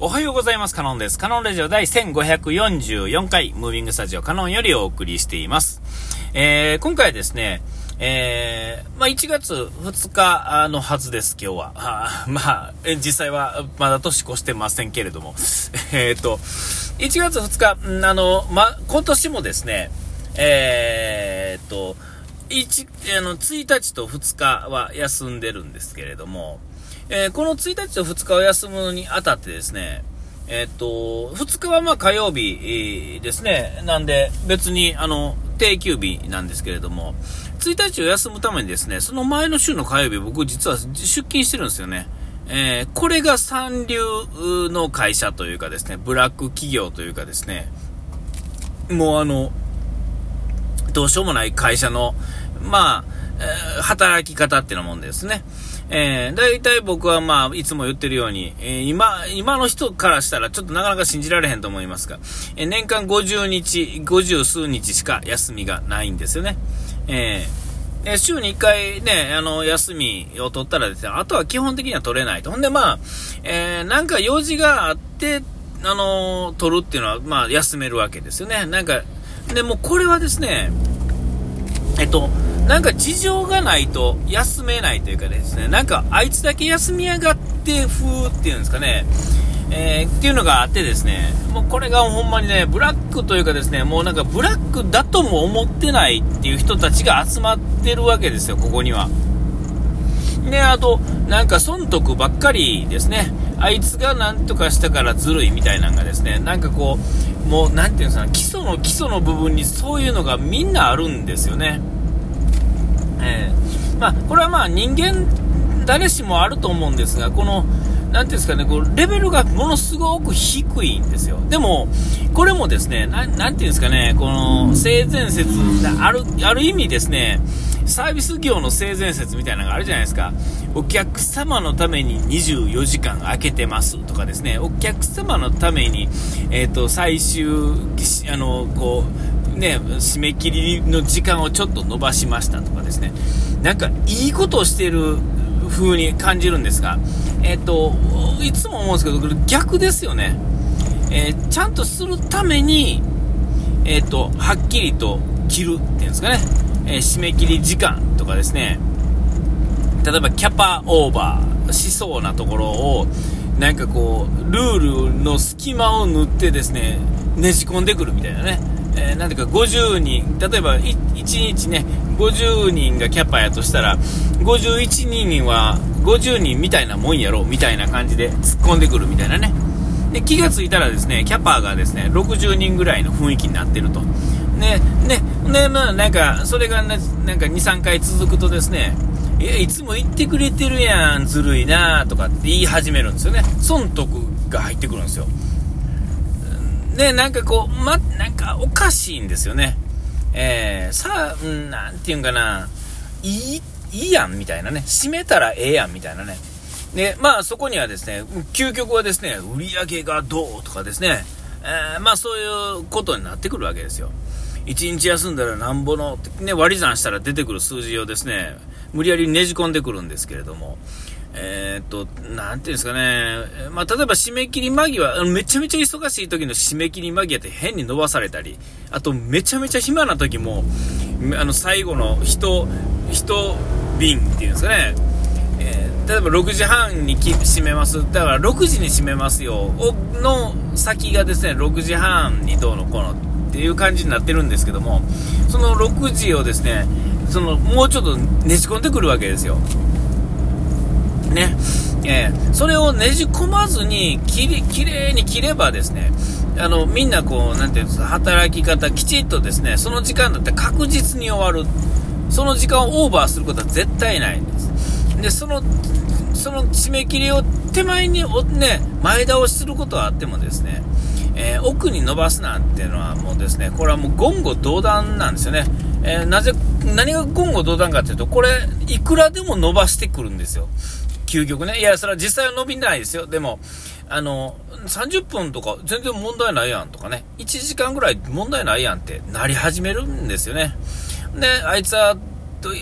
おはようございます。カノンです。カノンラジオ第1544回、ムービングスタジオカノンよりお送りしています。えー、今回はですね、えー、まあ、1月2日のはずです、今日は。あまあ、実際はまだ年越してませんけれども。えっと、1月2日、あの、ま、今年もですね、えー、っと、1、あの、1日と2日は休んでるんですけれども、えー、この1日と2日を休むにあたってですね、えー、っと、2日はまあ火曜日ですね。なんで、別に、あの、定休日なんですけれども、1日を休むためにですね、その前の週の火曜日、僕実は出勤してるんですよね。えー、これが三流の会社というかですね、ブラック企業というかですね、もうあの、どうしようもない会社の、まあ、えー、働き方っていうもんですね。えー、大体僕はまあ、いつも言ってるように、えー、今、今の人からしたらちょっとなかなか信じられへんと思いますが、えー、年間50日、50数日しか休みがないんですよね。えー、週に1回ね、あの、休みを取ったらですね、あとは基本的には取れないと。ほんでまあ、え、なんか用事があって、あの取るっていうのは、まあ、休めるわけですよね。なんか、でもこれはですね、えっと、なんか事情がないと休めないというかですね、なんかあいつだけ休みやがって風っていうんですかね、えー、っていうのがあってですね、もうこれがほんまにね、ブラックというかですね、もうなんかブラックだとも思ってないっていう人たちが集まってるわけですよ、ここには。で、あと、なんか損得ばっかりですね。あいつが何とかしたからずるいみたいなのがですね、なんかこう、もう、なんていうんですか、基礎の基礎の部分にそういうのがみんなあるんですよね。えー、まあ、これはまあ人間、誰しもあると思うんですが、この、なんていうんですかね、こうレベルがものすごく低いんですよ。でも、これもですね、なんていうんですかね、この性善説、ある、ある意味ですね、サービス業の性善説みたいなのがあるじゃないですか。お客様のために24時間空けてますとかですね、お客様のために、えっ、ー、と、最終、あの、こう、ね、締め切りの時間をちょっと伸ばしましたとかですね、なんかいいことをしてる風に感じるんですが、えっ、ー、と、いつも思うんですけど、これ逆ですよね。えー、ちゃんとするために、えっ、ー、と、はっきりと切るっていうんですかね、え締め切り時間とかですね、例えばキャパオーバーしそうなところを、なんかこう、ルールの隙間を縫ってですね、ねじ込んでくるみたいなね。えー、なんていうか50人、例えば1日ね、50人がキャパやとしたら、51人は50人みたいなもんやろ、みたいな感じで突っ込んでくるみたいなね。で、気がついたらですね、キャパがですね、60人ぐらいの雰囲気になってると。ね、ね、ね、まあなんか、それがね、なんか2、3回続くとですね、いや、いつも言ってくれてるやん、ずるいなとかって言い始めるんですよね。損得が入ってくるんですよ。ね、なんかこう、ま、なんかおかしいんですよね。えー、さあ、んなんていうんかな、いい、いいやんみたいなね、閉めたらええやんみたいなね。で、まあそこにはですね、究極はですね、売り上げがどうとかですね、えー、まあそういうことになってくるわけですよ。1日休んだらなんぼの、ね、割り算したら出てくる数字をですね、無理やりねじ込んでくるんですけれども、えー、っと、なんていうんですかね、まあ、例えば締め切り間際、めちゃめちゃ忙しい時の締め切り間際って変に伸ばされたり、あとめちゃめちゃ暇な時も、あの、最後の人、人便っていうんですかね、えー、例えば6時半に閉めます。だから6時に閉めますよ。の先がですね、6時半にどうのこうのっていう感じになってるんですけども、その6時をですね、その、もうちょっとねじ込んでくるわけですよ。ね、えー、それをねじ込まずにきれきれいに切ればですねあのみんなこうなんていうんですか働き方きちっとですねその時間だって確実に終わるその時間をオーバーすることは絶対ないんですでそのその締め切りを手前にね前倒しすることはあってもですねえー、奥に伸ばすなんていうのはもうですね、これはもう言語道断なんですよね。えー、なぜ、何が言語道断かっていうと、これ、いくらでも伸ばしてくるんですよ。究極ね。いや、それは実際は伸びないですよ。でも、あの、30分とか全然問題ないやんとかね、1時間ぐらい問題ないやんってなり始めるんですよね。で、あいつは、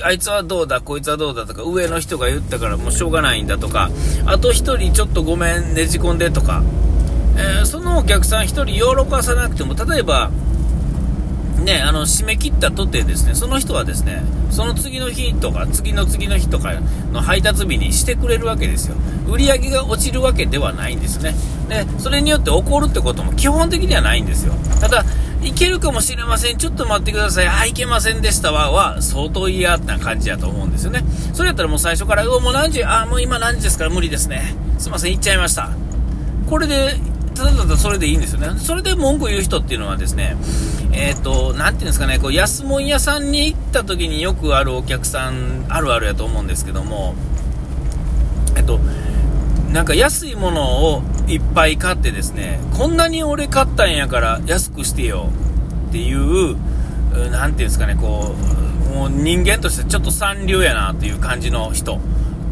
あいつはどうだ、こいつはどうだとか、上の人が言ったからもうしょうがないんだとか、あと1人ちょっとごめん、ねじ込んでとか、えー、そのお客さん1人喜ばさなくても、例えば、ね、あの締め切ったとてですね、その人はですね、その次の日とか、次の次の日とかの配達日にしてくれるわけですよ。売り上げが落ちるわけではないんですね。で、それによって起こるってことも基本的にはないんですよ。ただ、いけるかもしれません。ちょっと待ってください。あ、いけませんでしたわ。は、相当嫌な感じやと思うんですよね。それやったらもう最初から、う、もう何時、あ、もう今何時ですか？ら無理ですね。すいません、行っちゃいました。これで、ただただそれでいいんですよね。それで文句言う人っていうのはですね、えっ、ー、と、なんていうんですかね、こう、安物屋さんに行った時によくあるお客さん、あるあるやと思うんですけども、えっと、なんか安いものをいっぱい買ってですね、こんなに俺買ったんやから安くしてよっていう、なんていうんですかね、こう、もう人間としてちょっと三流やなっていう感じの人っ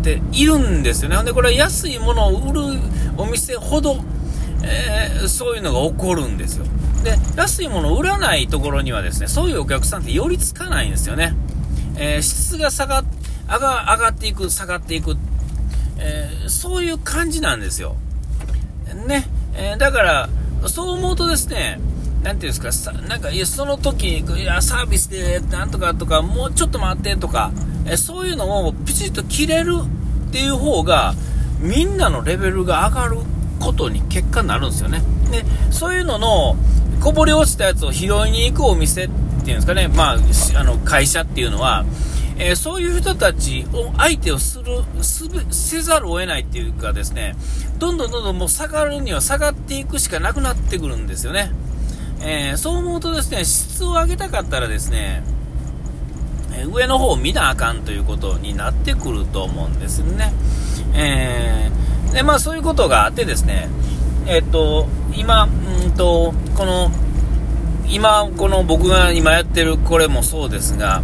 ているんですよね。ほんで、これは安いものを売るお店ほど、えー、そういうのが起こるんですよ。で、安いものを売らないところにはですね、そういうお客さんって寄りつかないんですよね。えー、質が下が上が上がっていく、下がっていく、えー、そういう感じなんですよ。ね。え、だから、そう思うとですね、なんていうんですか、なんか、その時、いや、サービスで、なんとかとか、もうちょっと待ってとか、えそういうのをピチッと切れるっていう方が、みんなのレベルが上がることに結果になるんですよね。で、そういうのの、こぼれ落ちたやつを拾いに行くお店っていうんですかね、まあ、あの、会社っていうのは、えー、そういう人たちを相手をするせざるを得ないっていうかですねどんどんどんどんもう下がるには下がっていくしかなくなってくるんですよね、えー、そう思うとですね質を上げたかったらですね上の方を見なあかんということになってくると思うんですよね、えー、でまあそういうことがあってですねえっ、と今うんとこの今この僕が今やってるこれもそうですが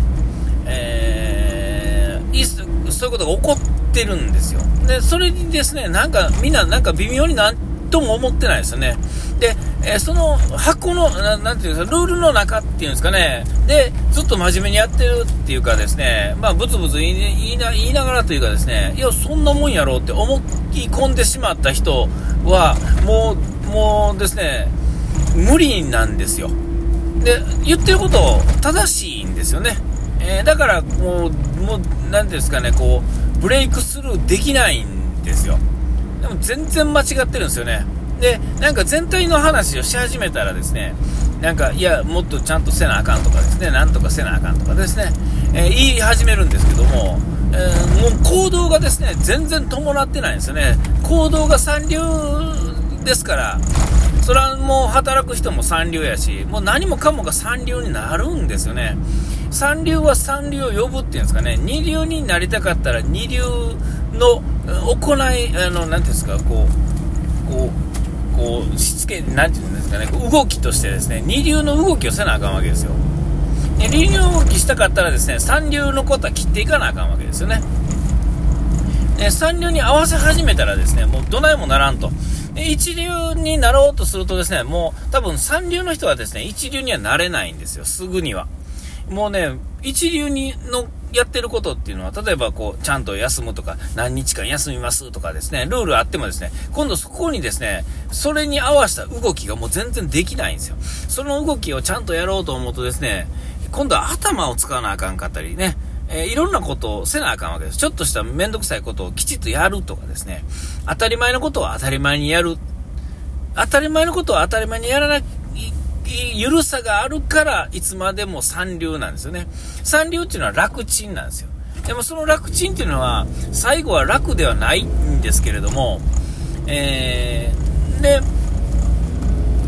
えー、そういうことが起こってるんですよ。で、それにですね、なんかみんななんか微妙になんとも思ってないですよね。で、え、その箱のな、ていうんですか、ルールの中っていうんですかね、で、ずっと真面目にやってるっていうかですね、まあ、ブツブツ言いな言いながらというかですね、いや、そんなもんやろうって思い込んでしまった人は、もう、もうですね、無理なんですよ。で、言ってること正しいんですよね。えー、だからもう、もう、なんですかね、こう、ブレイクスルーできないんですよ。でも全然間違ってるんですよね。で、なんか全体の話をし始めたらですね、なんか、いや、もっとちゃんとせなあかんとかですね、なんとかせなあかんとかですね、えー、言い始めるんですけども、えー、もう行動がですね、全然伴ってないんですよね。行動が三流ですから、それはもう働く人も三流やし、もう何もかもが三流になるんですよね。三流は三流を呼ぶっていうんですかね、二流になりたかったら二流の行い、あの、なんていうんですか、こう、こう、こう、しつけ、なんていうんですかね、動きとしてですね、二流の動きをせなあかんわけですよ。二流の動きしたかったらですね、三流のことは切っていかなあかんわけですよね。で三流に合わせ始めたらですね、もうどないもならんと。一流になろうとするとですね、もう多分三流の人はですね、一流にはなれないんですよ、すぐには。もうね、一流にのやってることっていうのは、例えばこう、ちゃんと休むとか、何日間休みますとかですね、ルールあってもですね、今度そこにですね、それに合わせた動きがもう全然できないんですよ。その動きをちゃんとやろうと思うとですね、今度は頭を使わなあかんかったりね、えー、いろんなことをせなあかんわけです。ちょっとしためんどくさいことをきちっとやるとかですね、当たり前のことを当たり前にやる。当たり前のことを当たり前にやらなきゃゆるさがあるから、いつまでも三流なんですよね。三流っていうのは楽ちんなんですよ。でもその楽ちんっていうのは、最後は楽ではないんですけれども、えー、で、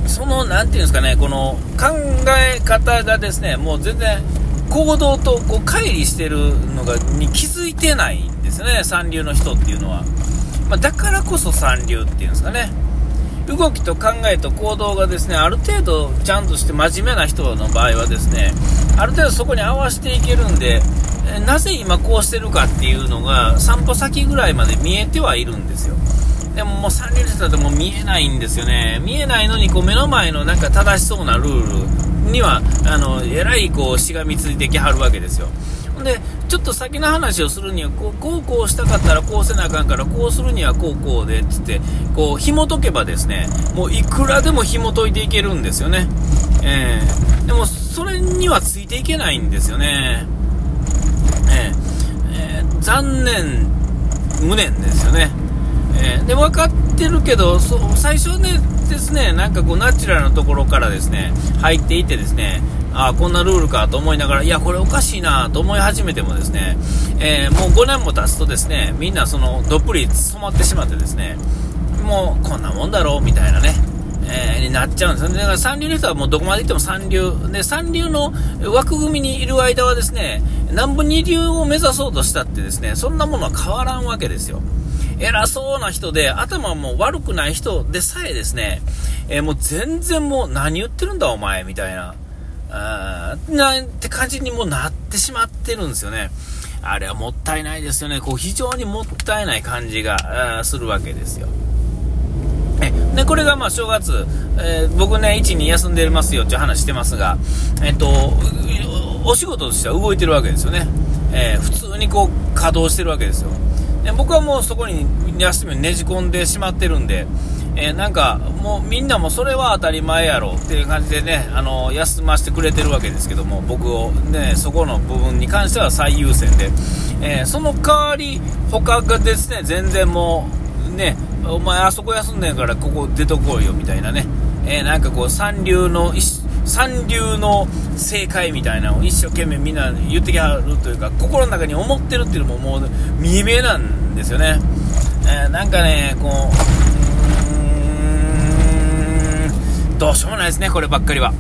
その、なんていうんですかね、この考え方がですね、もう全然、行動とこう乖離してるのが、に気づいてないんですね、三流の人っていうのは。まあ、だからこそ三流っていうんですかね。動きと考えと行動がですねある程度ちゃんとして真面目な人の場合はですねある程度そこに合わせていけるんでなぜ今こうしてるかっていうのが散歩先ぐらいまで見えてはいるんですよ。でももう3人してたらもう見えないんですよね。見えないのにこう目の前のなんか正しそうなルールにはあのえらいこうしがみついてきはるわけですよ。で、ちょっと先の話をするには、こう、こうこうしたかったらこうせなあかんから、こうするにはこうこうでっ、つって、こう、紐解けばですね、もういくらでも紐解いていけるんですよね。えー、でも、それにはついていけないんですよね。えー、えー、残念、無念ですよね。えー、で、分かってるけど、そ最初ね、ですね、なんかこう、ナチュラルなところからですね、入っていてですね、ああ、こんなルールかと思いながら、いや、これおかしいなと思い始めてもですね、えー、もう5年も経つとですね、みんなその、どっぷり染まってしまってですね、もうこんなもんだろうみたいなね、えー、になっちゃうんですよね。だから三流の人はもうどこまで行っても三流。で、三流の枠組みにいる間はですね、南部二流を目指そうとしたってですね、そんなものは変わらんわけですよ。偉そうな人で、頭も悪くない人でさえですね、えー、もう全然もう何言ってるんだお前、みたいな。あなんて感じにもなってしまってるんですよね。あれはもったいないですよね。こう非常にもったいない感じがするわけですよ。で、これがまあ正月、えー、僕ね、1、2休んでますよっていう話してますが、えっと、お仕事としては動いてるわけですよね。えー、普通にこう稼働してるわけですよ。で僕はもうそこに休みをねじ込んでしまってるんで、えー、なんかもうみんなもそれは当たり前やろっていう感じでね、あの休ませてくれてるわけですけども、僕をね、そこの部分に関しては最優先で、えー、その代わり、他がですね、全然もう、ね、お前あそこ休んでんからここ出とこうよみたいなね、えー、なんかこう三流の、三流の正解みたいなのを一生懸命みんな言ってきはるというか、心の中に思ってるっていうのももう見え見えなんですよね。え、なんかね、こう、どうしようもないですね、こればっかりは。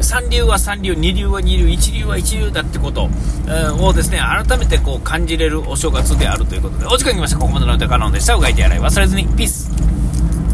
三流は三流、二流は二流、一流は一流だってこと、をですね、改めてこう感じれるお正月であるということで、お時間来ました。ここまでの歌カノンでした。うがいて洗い忘れずに。ピース。